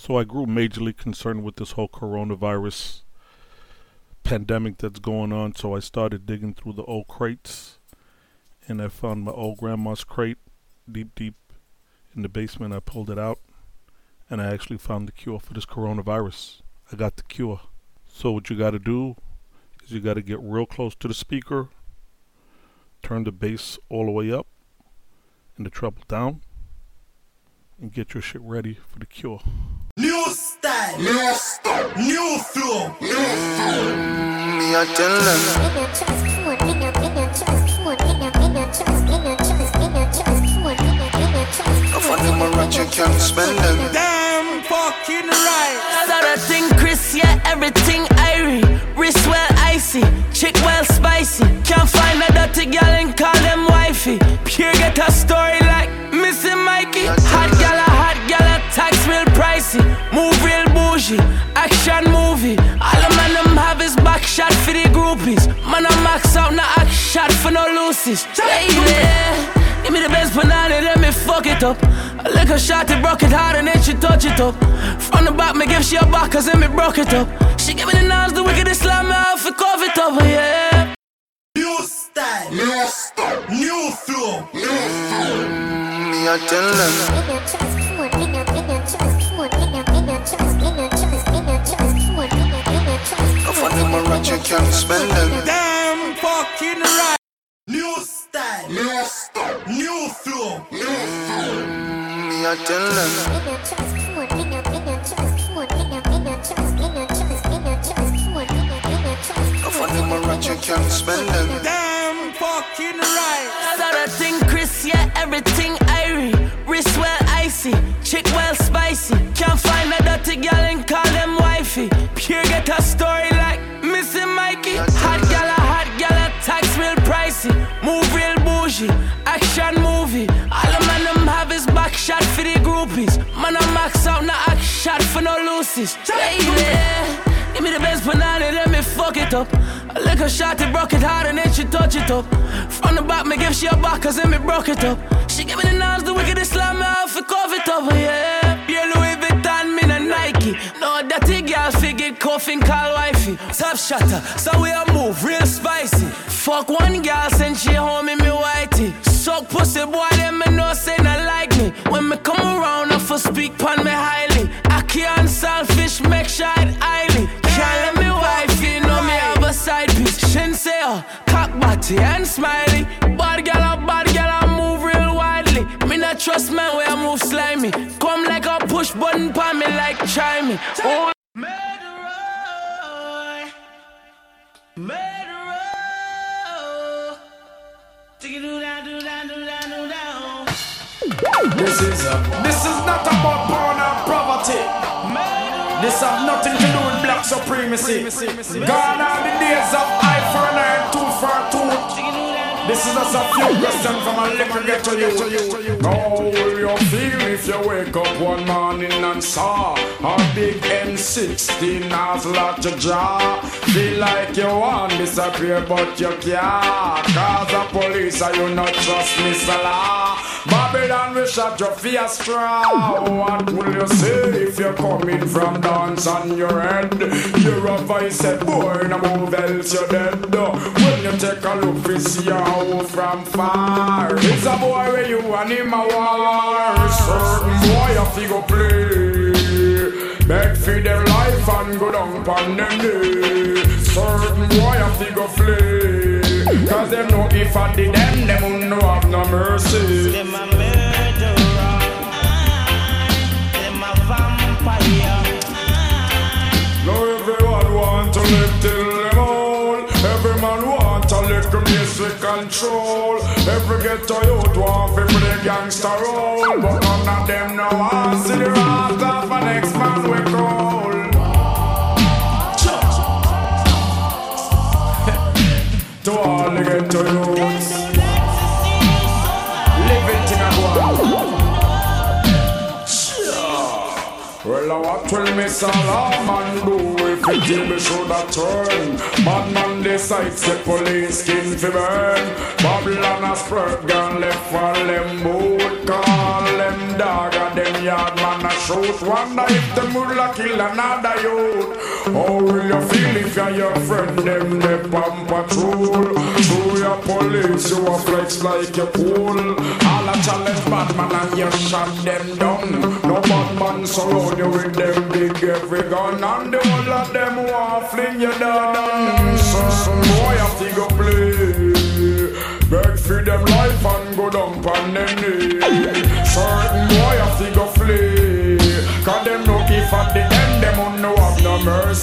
So I grew majorly concerned with this whole coronavirus pandemic that's going on. So I started digging through the old crates and I found my old grandma's crate deep, deep in the basement. I pulled it out and I actually found the cure for this coronavirus. I got the cure. So what you got to do is you got to get real close to the speaker, turn the bass all the way up and the treble down, and get your shit ready for the cure. New style, new style, new flow, new flow. Me I tell them. For them a rich, can't spend them. Damn fucking right. Other thing, Chris, yeah, everything irie. Wrist well icy, chick well spicy. Can't find a dirty girl and call them wifey. Pure get a story like Missing Mikey. Hot gal, a hot gal, a tax real pricey. Move real bougie, action movie. All the man them have is back shot for the groupies. Man, I max out, no act shot for no loosies. Baby. Give me the best banana, let me fuck it up. A liquor shot, it broke it hard and then she touch it up. From the back, me give she a back, cause then me broke it up. She give me the knives, the wickedest slam me off, it cover it up, yeah. New style, new style, new flow, new flow. Me I tell them. Go for them a rich, you can't spend them. Damn fucking right. New style, new style, new flow, new flow. Mm, me I tell them. Go for them a rich, you can't spend them. Damn fucking right. Other thing, Chris, yeah, everything story like Missing Mikey. Hot gal, a hot gal, a tax real pricey. Move real bougie, action movie. All the man them have is back shot for the groupies. Man, I max out, no act shot for no loosies. Baby. Give me the best banana, let me fuck it up. I A liquor shot, it broke it hard and then she touch it up. From the back, me give she a back, cause then me broke it up. She give me the knives, the wickedest slam me off, it cover it up, yeah. No Nike. No dirty girl, figure coughing, call wifey. Top shatter, so we a move, real spicy. Fuck one girl, send she home in me whitey. Suck pussy, boy, them me know say not like me. When me come around, I for speak pon me highly. I can't selfish, make sure it highly. Can't let me wifey know me have a side piece. Shin say, oh, cock body and smiley. Bad girl, a bad girl, I move real widely. Me not trust man where I move slimy. Come like a push button pon me like try. Oh, Murderer, murderer. Take do down, do down, do down, do down. This is this is not about porn or poverty. This have nothing to do with black supremacy. Gone are the days of eye for an eye and tooth for a tooth. This is just a few questions from a little get to you. How will you feel if you wake up one morning and saw a big M16 nozzle at your jaw? Feel like you want disappear but you can't. Cause the police are you not trust me, Salah. Babylon we shut your face straw. What will you say if you're coming from dance on your head? You're a voice said, boy, no move else you're dead. When you take a look, we see your hoe from far. It's a boy where you and him a war. Certain boy a figure play. Beg for their life and go down day. Certain boy a figure flee. Cause them know if I did them, them would no have no mercy. Them a murderer, them a vampire. Now everyone want to live till them old. Every man want a little music control. Every ghetto youth want to play gangster role. But none of them know want see the wrath of an next man we call. What will me Solomon do if it give me shoulda turn? Bad man decides the police skin fi burn. Babylon a spread gun left for them boot, call them dog and them yard man a shoot. Wonder if them will kill another youth. How will you feel if you're your friend them they on patrol? Through your police you a flex like a fool. All a challenge bad man and you shot them down. No bad man surround you with them big every gun and the whole of them want fling you down. So some boy have to go play. Beg for them life and go down on them knee. Certain boy have to go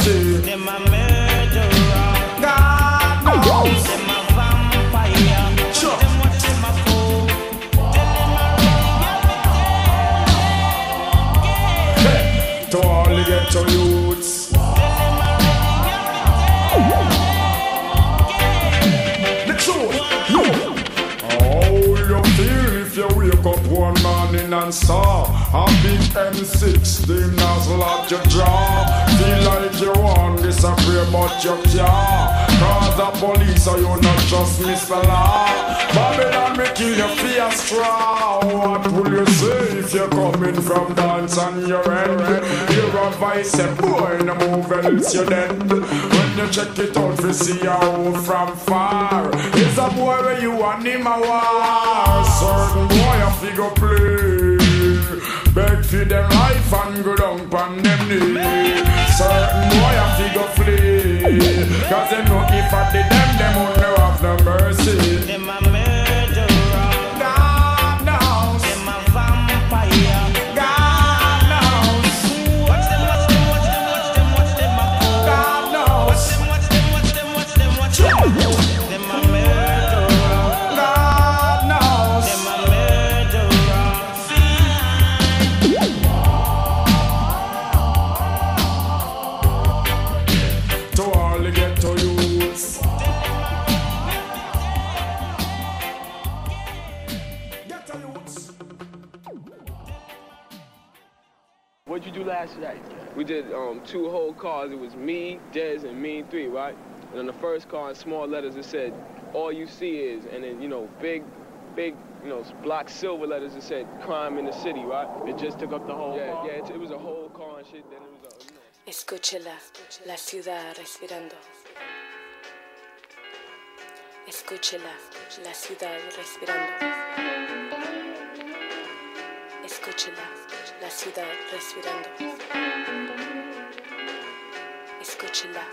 mercy. Them a murderer. God knows. Them a vampire. Sure. Them watch them a fool. Tell them a Hey, to all the ghetto youths. And saw a big M16 nozzle at your jaw? Feel like you want this disappear, but you can't. Cause the police are you not just Mr. Law. Babylon may kill you for a straw. What will you say if you're coming from dance and you're end? Hear a voice say, boy, no move else you're dead. When you check it out, you see hole from far. It's a boy where you want him a war. Certain boy a figure play. Beg for them life and go down on them knee. Certain boy a figure flee. Cause they know if I did them, them won't know have no mercy. What'd you do last night? We did um, two whole cars. It was me, Dez, and Mean Three, right? And on the first car, in small letters, it said, "All you see is," and then you know, big, big, you know, black silver letters. It said, "Crime in the city," right? It just took up the whole Yeah, car? yeah. It, it was a whole car and shit. Then it was, a, you know. Escúchela, la ciudad respirando. Escúchela, la ciudad respirando. Escúchela, la ciudad respirando. Escúchela.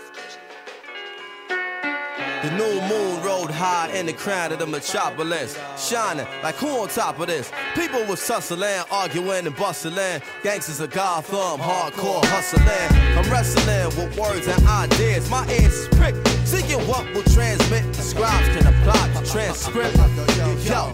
The new moon rode high in the crown of the metropolis, shining like who on top of this? People was tussling, arguing and bustling. Gangsters of Gotham, hardcore hustling. I'm wrestling with words and ideas. My ears is pricked, seeking what will transmit. The scribes can apply the transcript.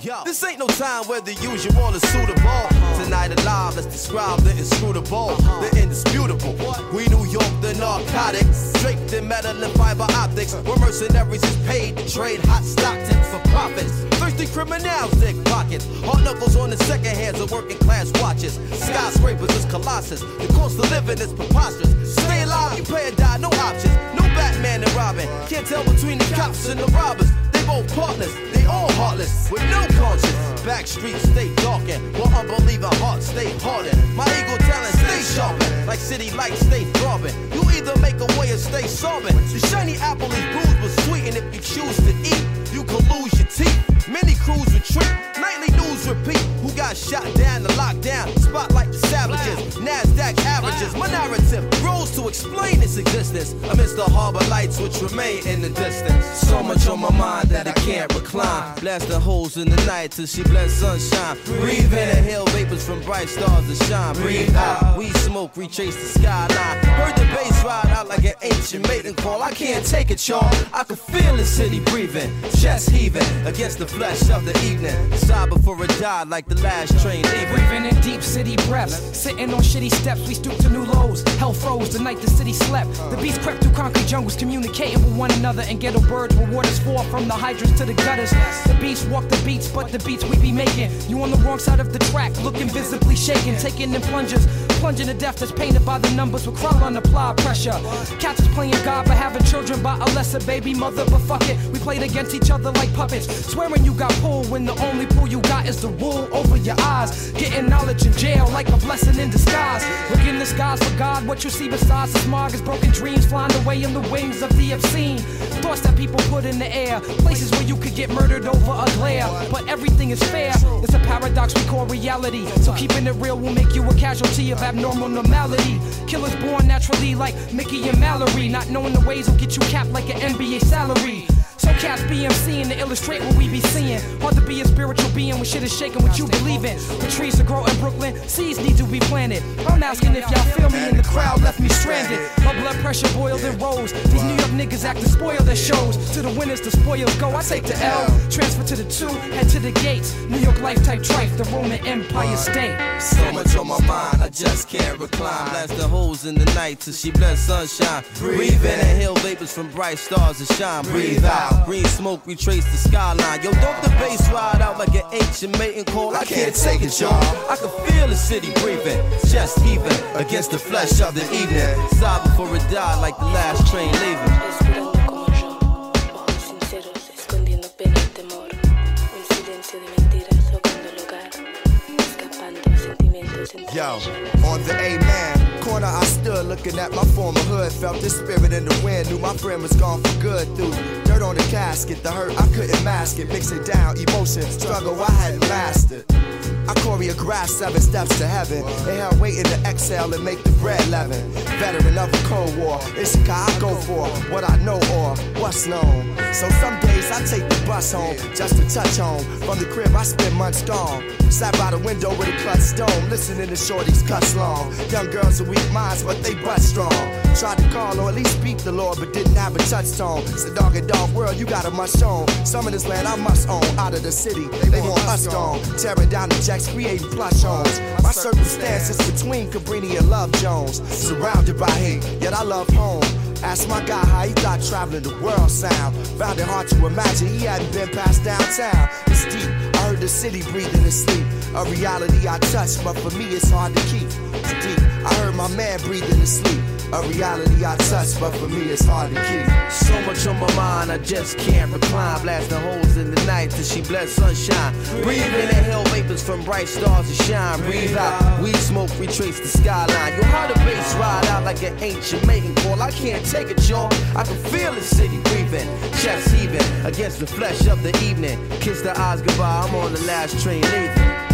Yo, this ain't no time where the usual is suitable. Tonight alive, let's describe the inscrutable, the indisputable. We New York, the narcotics, draped in metal and fiber optics. Where mercenaries is paid to trade hot Stockton for profits. Thirsty criminals dig pockets. Hard knuckles on the second hands of working class watches. Skyscrapers is colossus. The cost of living is preposterous. Stay alive, you pay or die, no options. No Batman and Robin. Can't tell between the cops and the robbers. They both partners, they all heartless, with no conscience. Back streets stay darkened, while unbelieving hearts stay hardened. My ego talent stay sharpened, like city lights stay throbbing. You either make a way or stay sobbing. The shiny apple is bruised but sweet, and if you choose to eat, you can lose your teeth. Many crews retreat, nightly news repeat. Who got shot down the lockdown? Spotlight the savages, NASDAQ averages. My narrative explain its existence amidst the harbor lights which remain in the distance. So much on my mind that I can't recline. Blast the holes in the night till she blends sunshine. Breathe in, inhale vapors from bright stars that shine. Breathe out, we smoke, retrace the skyline. Heard the bass ride out like an ancient maiden call. I can't take it, y'all. I can feel the city breathing, chest heaving against the flesh of the evening. Sigh before it died like the last train leaving. Breathing in deep city breaths, sitting on shitty steps, we stoop to to new lows. Hell froze the night the city slept. The beast crept through concrete jungles, communicating with one another. And ghetto birds were waters for from the hydrants to the gutters. The beast walk the beats, but the beats we be making. You on the wrong side of the track, looking visibly shaken, taking in plungers. Plunging to death that's painted by the numbers with crawl on apply pressure. Cats is playing God but having children by a lesser baby mother, but fuck it. We played against each other like puppets. Swearing you got pulled when the only pull you got is the wool over your eyes. Getting knowledge in jail like a blessing in disguise. Look in the skies for God, what you see besides the smog is broken dreams flying away in the wings of the obscene. Thoughts that people put in the air, places where you could get murdered over a glare. But everything is fair, it's a paradox we call reality. So keeping it real will make you a casualty of abnormal normality. Killers born naturally like Mickey and Mallory, not knowing the ways will get you capped like an NBA salary. So cats BMCing to illustrate what we be seeing. Hard to be a spiritual being when shit is shaking what you believe in. The trees to grow in Brooklyn, seeds need to be planted. I'm asking if y'all feel me and the crowd left me stranded. My blood pressure boiled and rose. These New York niggas act to spoil their shows. To the winners, the spoils go. I take the L, transfer to the two, head to the gates. New York life type trife, the Roman Empire state. So much on my mind, I just can't recline. Blast the holes in the night till she bless sunshine. Breathe in, and inhale vapors from bright stars that shine. Breathe out. Green smoke retrace the skyline. Yo, don't the bass ride out like an ancient mating call? I can't take it, y'all. I can feel the city breathing, just heaving against the flesh of the evening. Sigh before it die like the last train leaving. Yo, ojos sinceros, escondiendo pena y temor. Un silencio de mentiras ahogando el hogar, escapando sentimientos entre Yo, ellos. on the A-man corner I stood looking at my former hood. Felt the spirit in the wind, knew my friend was gone for good. Through dirt on the casket, the hurt I couldn't mask it. Mix it down, emotion, struggle I hadn't mastered. I choreographed seven steps to heaven. Inhale, waiting to exhale and make the bread leaven. Veteran of the Cold War, it's the guy I go for what I know or what's known. So some days I take the bus home just to touch home. From the crib, I spend months gone. Sat by the window with a clutch stone, listening to shorties cuss long. Young girls with weak minds, but they butt strong. Tried to call or at least speak the Lord, but didn't have a touchstone. It's a dog and dog world, you got a must own. Some of this land I must own. Out of the city, they want us gone. Tearing down the jacks, creating plush homes. My circumstances between Cabrini and Love Jones. Surrounded by hate, yet I love home. Asked my guy how he thought traveling the world sound. Found it hard to imagine he hadn't been past downtown. It's deep. I heard the city breathing in sleep. A reality I touch, but for me it's hard to keep. It's deep. I heard my man breathing in sleep. A reality I touch, but for me it's hard to keep. So much on my mind, I just can't recline. Blasting holes in the night till she bless sunshine. Breathe in, inhale vapors from bright stars to shine. Breathe out, weed smoke retrace the skyline. Yo, how the bass ride out like an ancient mating call. I can't take it, y'all. I can feel the city breathing, chest heaving against the flesh of the evening. Kiss the eyes goodbye, I'm on the last train leaving.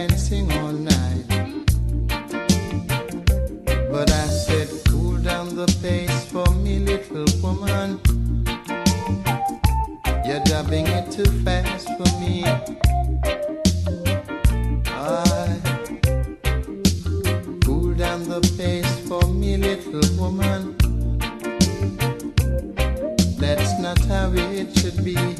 All night. But I said, cool down the pace for me, little woman. You're dubbing it too fast for me. I cool down the pace for me, little woman. That's not how it should be.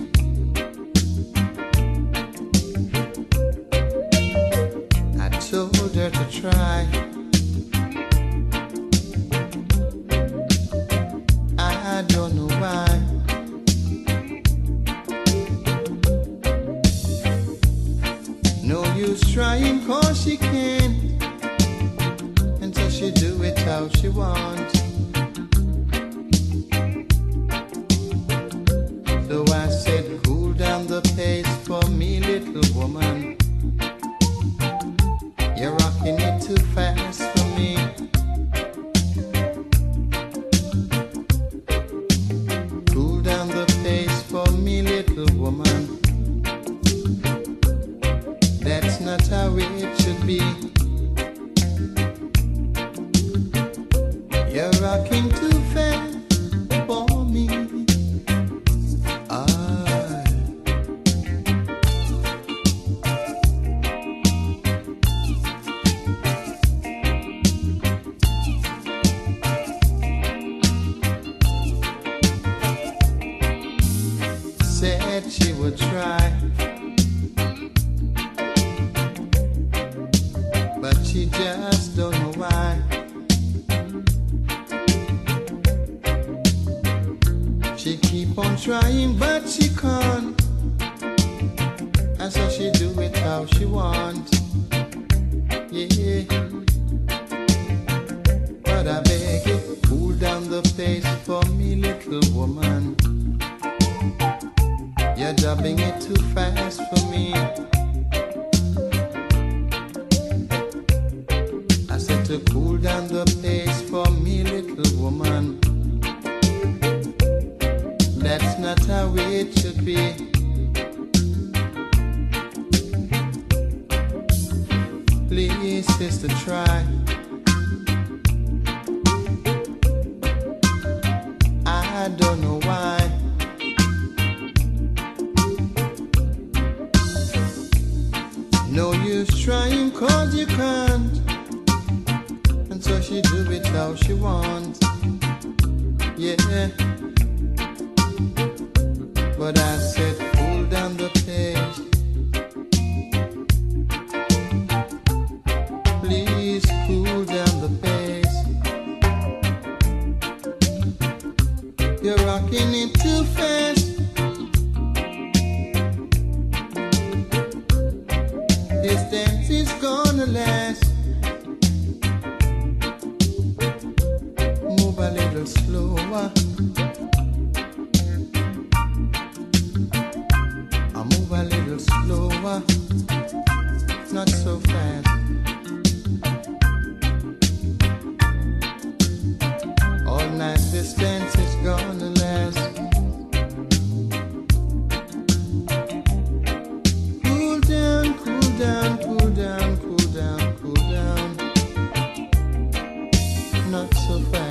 Not so fast.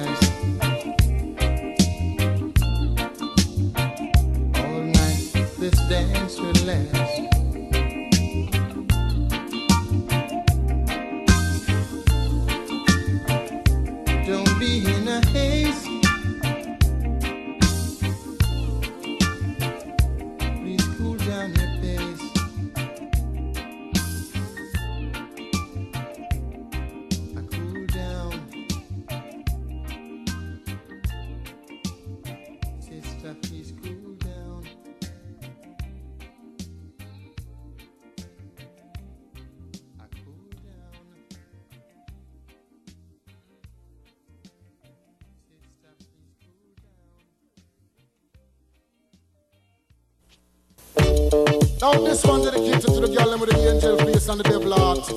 And the devil heart.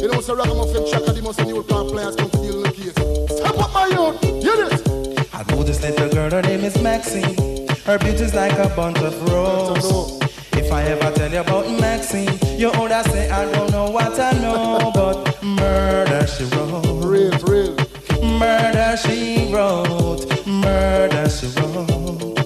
You know, so ragamuffin chaka, the most new come to deal the case. Step up my youth, hear it. I know this little girl, her name is Maxine. Her beauty's like a bunch of roses. If I ever tell you about Maxine, you would say I don't know what I know, but murder she wrote. Real, real. Murder she wrote. Murder she wrote.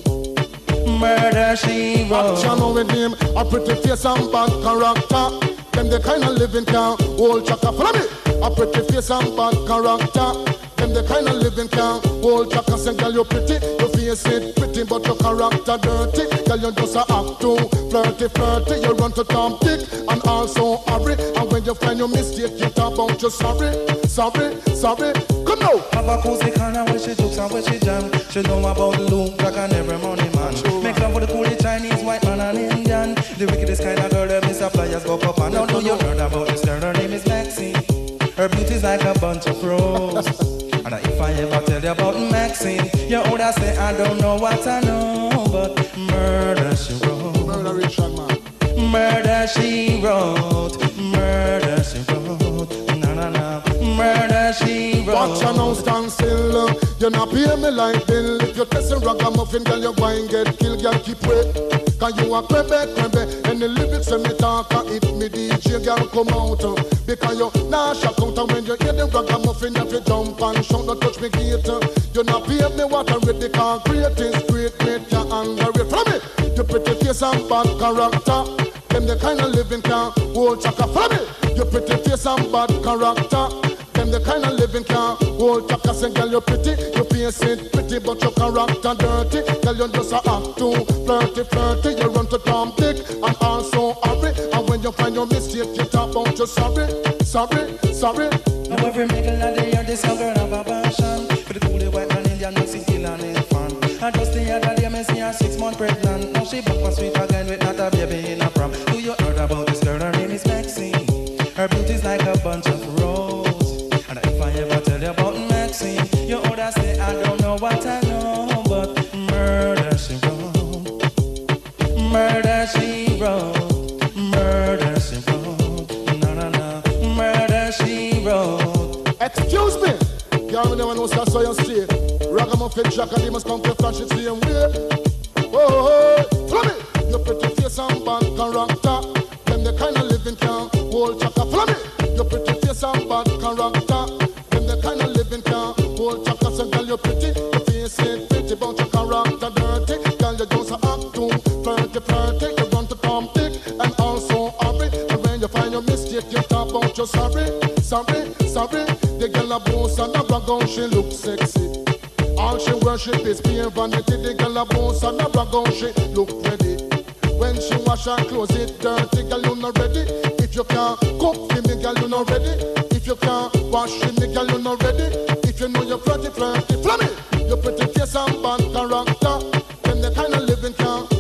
Murder she wrote. Action with him, a pretty face and bad character. Them the kind of living can hold chaka. Follow me. A pretty face and bad character. Them the kind of living can hold chaka. Say, girl, you pretty, your face it pretty, but your character dirty. Girl, you just a act too flirty, flirty. You run to Tom Dick and also hurry. And when you find your mistake, you talk about you sorry, sorry, sorry. Come now. Have a cozy corner where she jokes and where she jam. She know about the Luke, Jack and every money man. Make love with the cool Chinese, white man and Indian. The wickedest kind of girl that Mr. Flyers go up and down. Know you heard about this girl? Her name is Maxine. Her beauty's like a bunch of roses. And if I ever tell you about Maxine, you older say I don't know what I know, but murder she wrote. Murder Richard man. Murder she wrote. Murder she wrote. Na na na. Murder she wrote. Watch you now stand still. You not pay me like bill. If you test a ragamuffin, girl, you go and get killed. Girl, keep wait. Cause you a crebe, crebe. The lyrics when me talk, uh, it me DJ, girl, come out. uh, Because you nah shock out. And when you hear the ragamuffin, you jump and shout. Don't touch me gate. uh. You not pay me I read. The concrete is great, great. You anger it from me. You pretty face and bad character. Them the kind of living can hold chaka for me. You pretty face and bad character. Them the kind of living can hold chaka. Say, girl, you pretty. You face it pretty, but your character dirty. Girl, you just a act too flirty, flirty. You you sorry, sorry, sorry. Now every middle of the year, this young girl have a passion. For the coolie white man, Indian, Mexican and infant And just the other day, me see her six months pregnant. Now she back for sweet Ragamuffin Jack and they must come to flash it same way. Oh, follow me. Your pretty face and bad character. Them the kind of living can hold chaka. Follow me. Your pretty face and bad character. Them the kind of living can hold chaka. So girl, you pretty. Your face ain't pretty, but your character dirty. Girl, you just act too flirty, flirty. You run to Tom Dick and also hurry. And when you find your mistake, you talk about your sorry, sorry, sorry. The girl a boss and a brag on, she look sexy. All she worship is pure vanity. The girl a boss and a brag on, she look ready. When she wash her clothes, it dirty, girl you not ready. If you can't cook for me, girl you not ready. If you can't wash for me, girl you not ready. If you know you're flirty, flirty, flummy. You pretty face and bad character. Then the kind of living can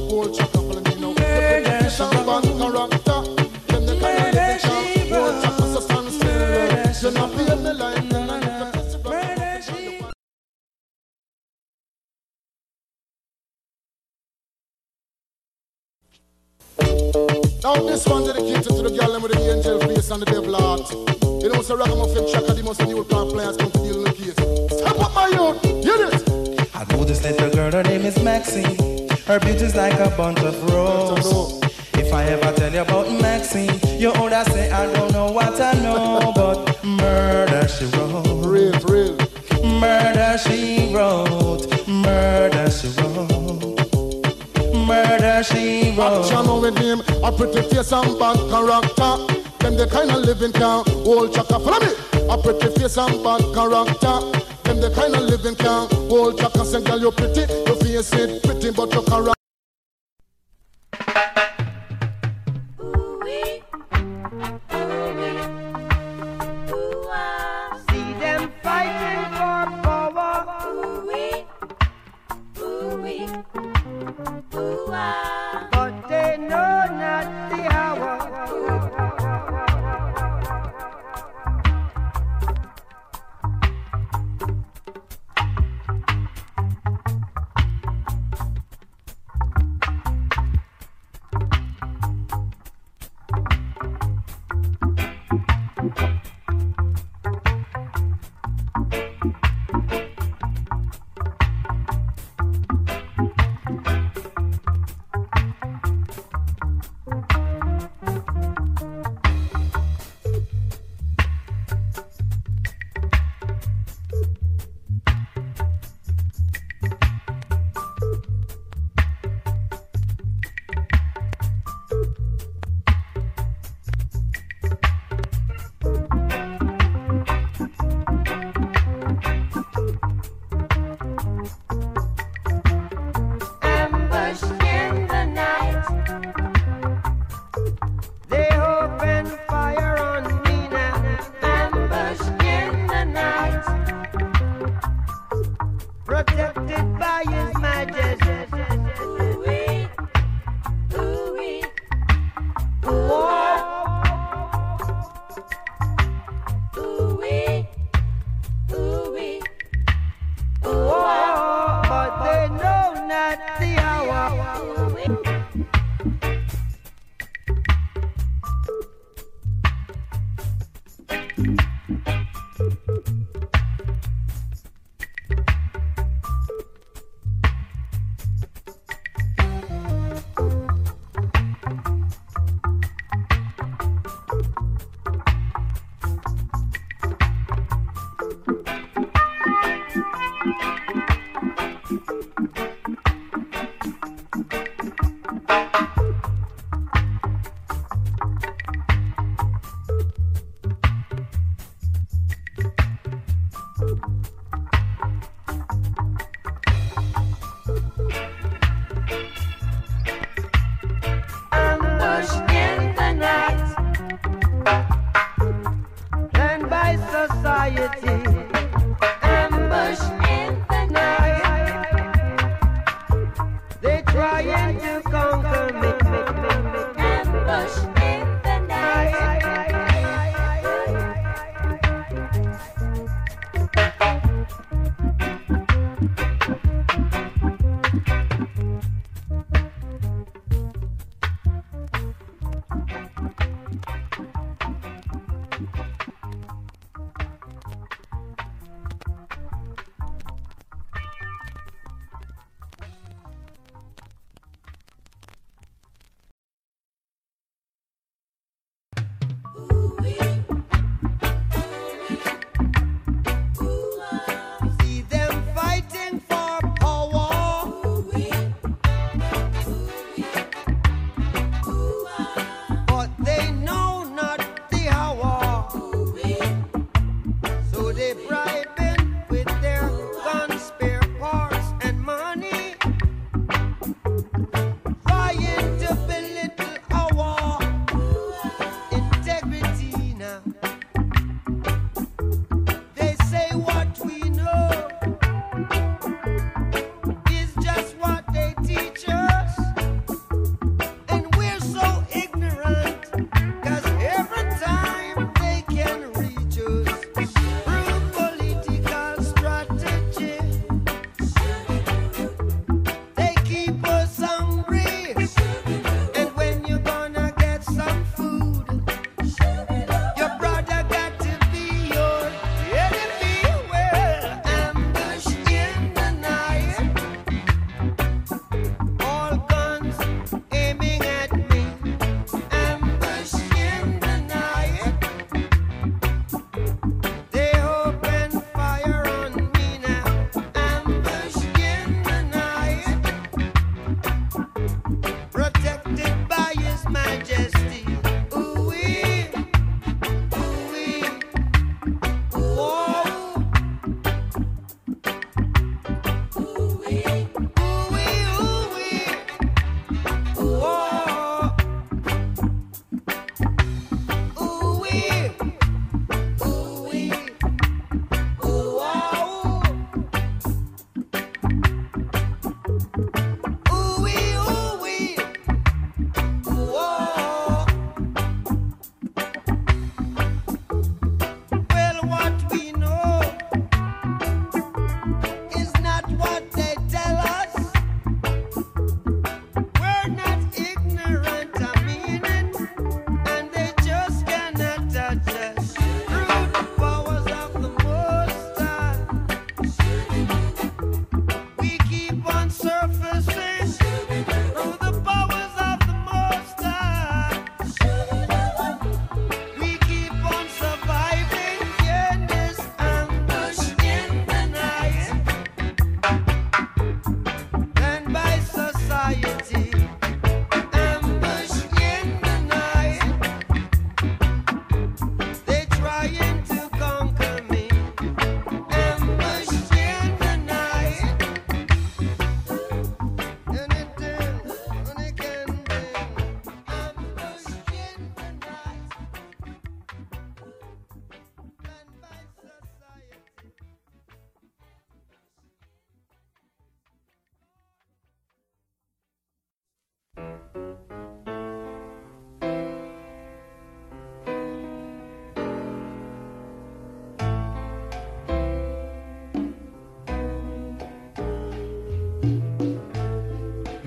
Now this one dedicated to the girl with the angel face and the devil heart. You know, so ragamuffin chaka, the most new plant players come to deal with the case. Step up my youth, hear it. I know this little girl, her name is Maxine. Her beauty's like a bunch of roses. If I ever tell you about Maxine, you older say I don't know what I know, but murder she wrote. Real, real. Murder she wrote. Murder she wrote. Action with him, a pretty face and bad character. Them the kind of living can hold chaka. Follow me. A pretty face and bad character. Them the kind of living can hold chaka. Say, girl, you're pretty, your face ain't pretty, but your character.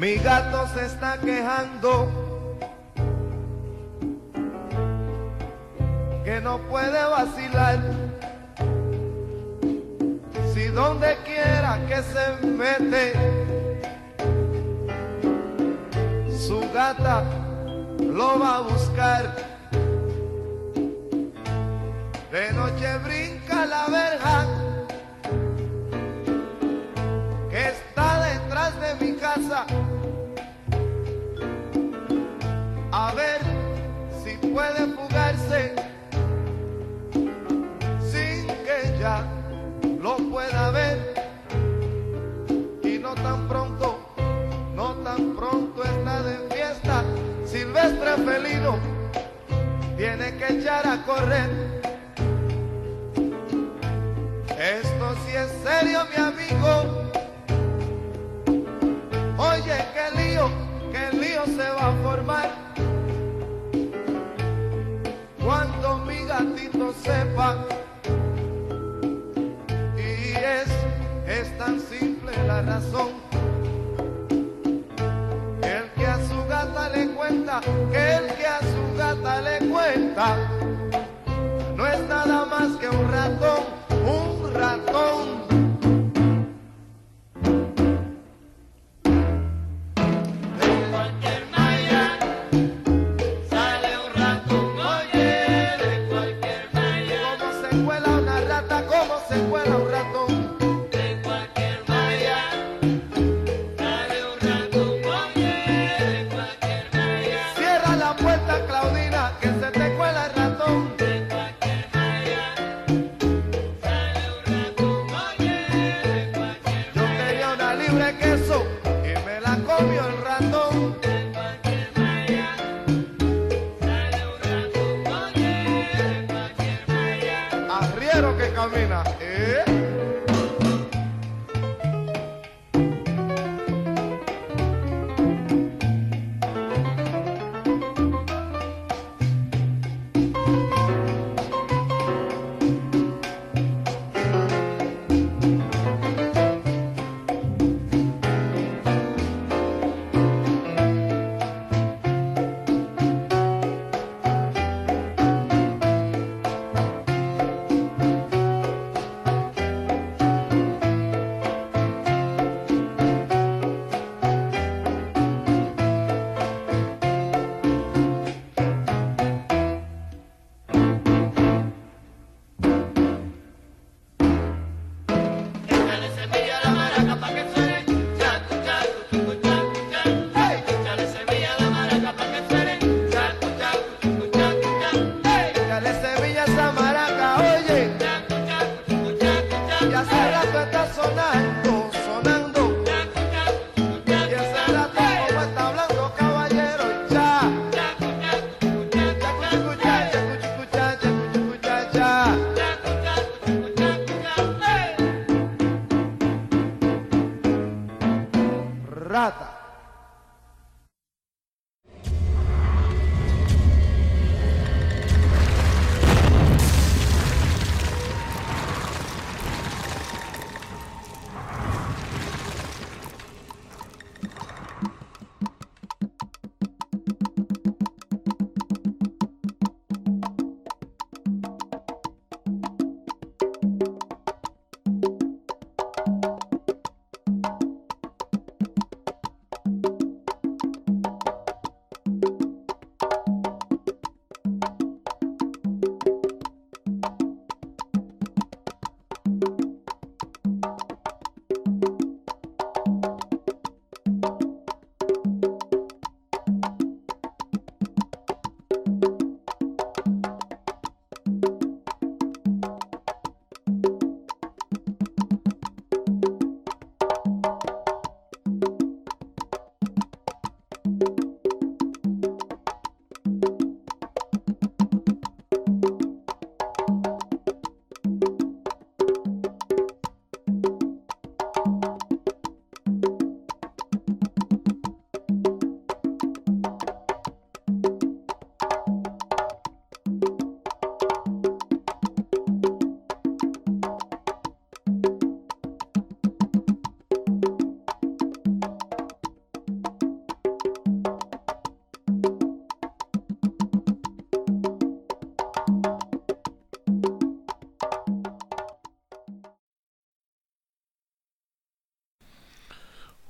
Mi gato se está quejando que no puede vacilar. Si donde quiera que se mete, su gata lo va a buscar. De noche brinca la verja que está detrás de mi casa. Puede fugarse sin que ella lo pueda ver. Y no tan pronto, no tan pronto está de fiesta. Silvestre felino tiene que echar a correr. Esto sí es serio, mi amigo. Oye, qué lío, qué lío se va a formar. Cuando mi gatito sepa. Y es, es tan simple la razón. El que a su gata le cuenta, el que a su gata le cuenta, no es nada más que un ratón, un ratón.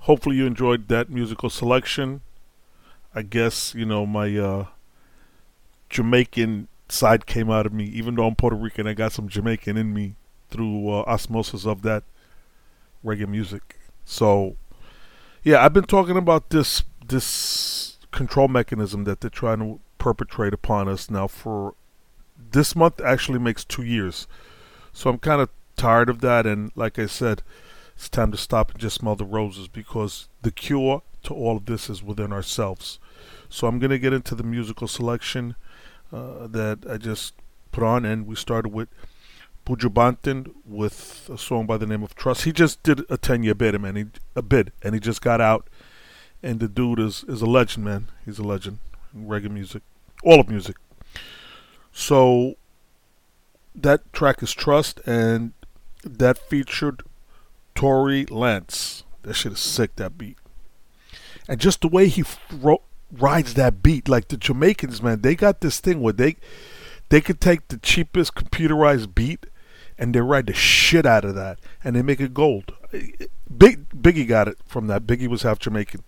Hopefully you enjoyed that musical selection. I guess you know my uh, Jamaican side came out of me. Even though I'm Puerto Rican, I got some Jamaican in me through uh, osmosis of that reggae music. So, yeah, I've been talking about this this control mechanism that they're trying to perpetrate upon us now for this month actually makes two years. So I'm kind of tired of that, and like I said, it's time to stop and just smell the roses because the cure to all of this is within ourselves. So I'm gonna get into the musical selection uh, that I just put on, and we started with Buju with a song by the name of Trust. He just did a 10 year bid, man. He, a bid, and he just got out. And the dude is, is a legend, man. He's a legend reggae music, all of music. So that track is Trust, and that featured Tory Lanez. That shit is sick, that beat. And just the way he ro- rides that beat, like the Jamaicans, man, they got this thing where they they could take the cheapest computerized beat and they ride the shit out of that and they make it gold. Big Biggie got it from that. Biggie was half Jamaican.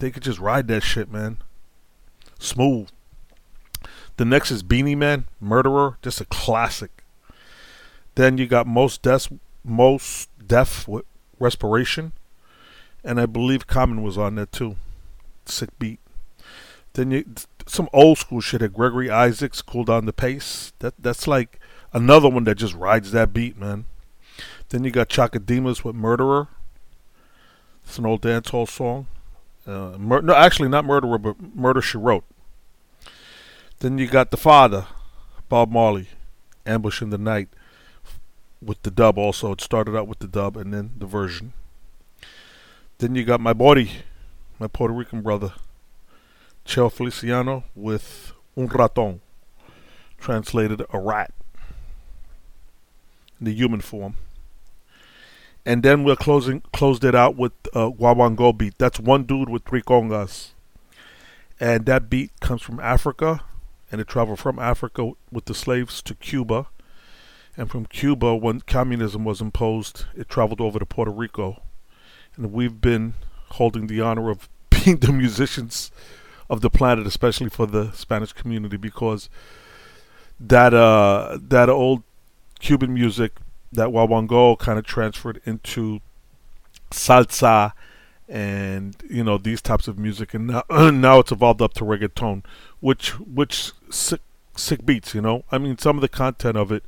They could just ride that shit, man. Smooth. The next is Beenie Man, Murderer, just a classic. Then you got Mos Def, Mos Def with Respiration, and I believe Common was on there too. Sick beat. Then you some old school shit at Gregory Isaacs, Cool Down the Pace. That that's like another one that just rides that beat, man. Then you got Chaka Demus with Murderer. It's an old dancehall song. Uh, mur- no, actually not Murderer, but Murder She Wrote. Then you got the father, Bob Marley, Ambush in the Night, with the dub also. It started out with the dub and then the version. Then you got my buddy, my Puerto Rican brother, Cheo Feliciano with Un Raton, translated a rat in the human form. And then we're closing closed it out with uh, Guaguancó beat. That's one dude with three congas. And that beat comes from Africa, and it traveled from Africa with the slaves to Cuba. And from Cuba, when communism was imposed, it traveled over to Puerto Rico. And we've been holding the honor of being the musicians of the planet, especially for the Spanish community, because that uh, that old Cuban music, that Guaguancó, kind of transferred into salsa and you know these types of music, and now, now it's evolved up to reggaeton, which which sick sick beats. You know, I mean, some of the content of it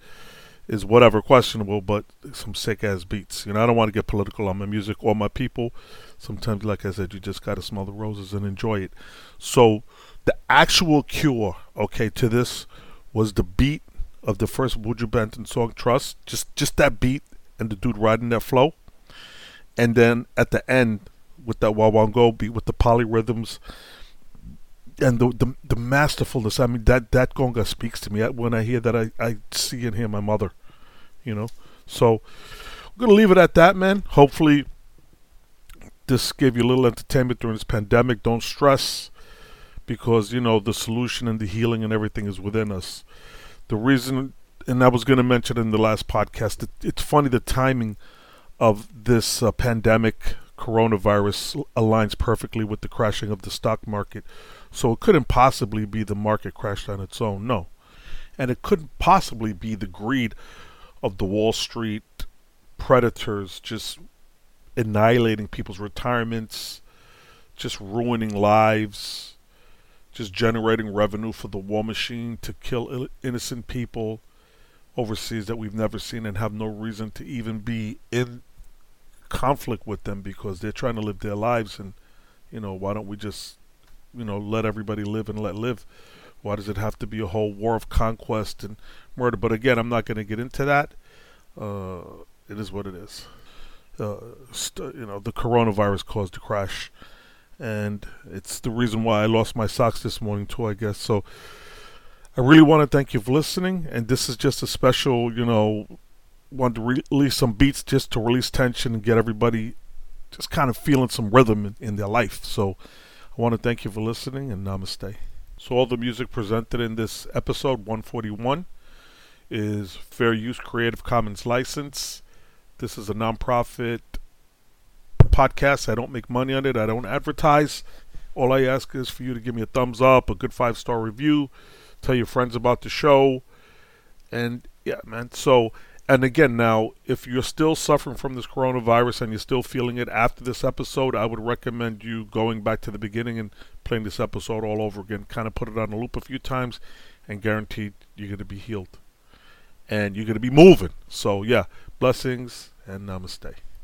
is whatever questionable, but some sick ass beats. You know, I don't want to get political on my music or my people. Sometimes, like I said, you just got to smell the roses and enjoy it. So, the actual cure, okay, to this was the beat of the first Buju Banton song, Trust. Just, just that beat and the dude riding that flow. And then at the end, with that Guaguancó beat, with the polyrhythms and the, the the masterfulness. I mean, that that conga speaks to me. When I hear that, I, I see and hear my mother, you know. So I'm gonna leave it at that, man. Hopefully, this gave you a little entertainment during this pandemic. Don't stress, because you know the solution and the healing and everything is within us. The reason, and I was gonna mention in the last podcast, it, it's funny the timing of this uh, pandemic coronavirus aligns perfectly with the crashing of the stock market. So it couldn't possibly be the market crashed on its own. No. And it couldn't possibly be the greed of the Wall Street predators just annihilating people's retirements, just ruining lives, just generating revenue for the war machine to kill innocent people overseas that we've never seen and have no reason to even be in conflict with them because they're trying to live their lives and you know why don't we just you know let everybody live and let live? Why does it have to be a whole war of conquest and murder? But again i'm not going to get into that. Uh, it is what it is. Uh, st- you know the coronavirus caused a crash and it's the reason why i lost my socks this morning too i guess. So i really want to thank you for listening and this is just a special you know wanted to re- release some beats just to release tension and get everybody just kind of feeling some rhythm in, in their life. So I want to thank you for listening and namaste. So all the music presented in this episode 141 is fair use Creative Commons license. This is a nonprofit podcast. I don't make money on it. I don't advertise. All I ask is for you to give me a thumbs up, a good five star review, tell your friends about the show, and yeah, man. So, and again, now if you're still suffering from this coronavirus and you're still feeling it after this episode, I would recommend you going back to the beginning and playing this episode all over again. Kind of put it on a loop a few times, and guaranteed you're going to be healed and you're going to be moving. So, yeah, blessings and namaste.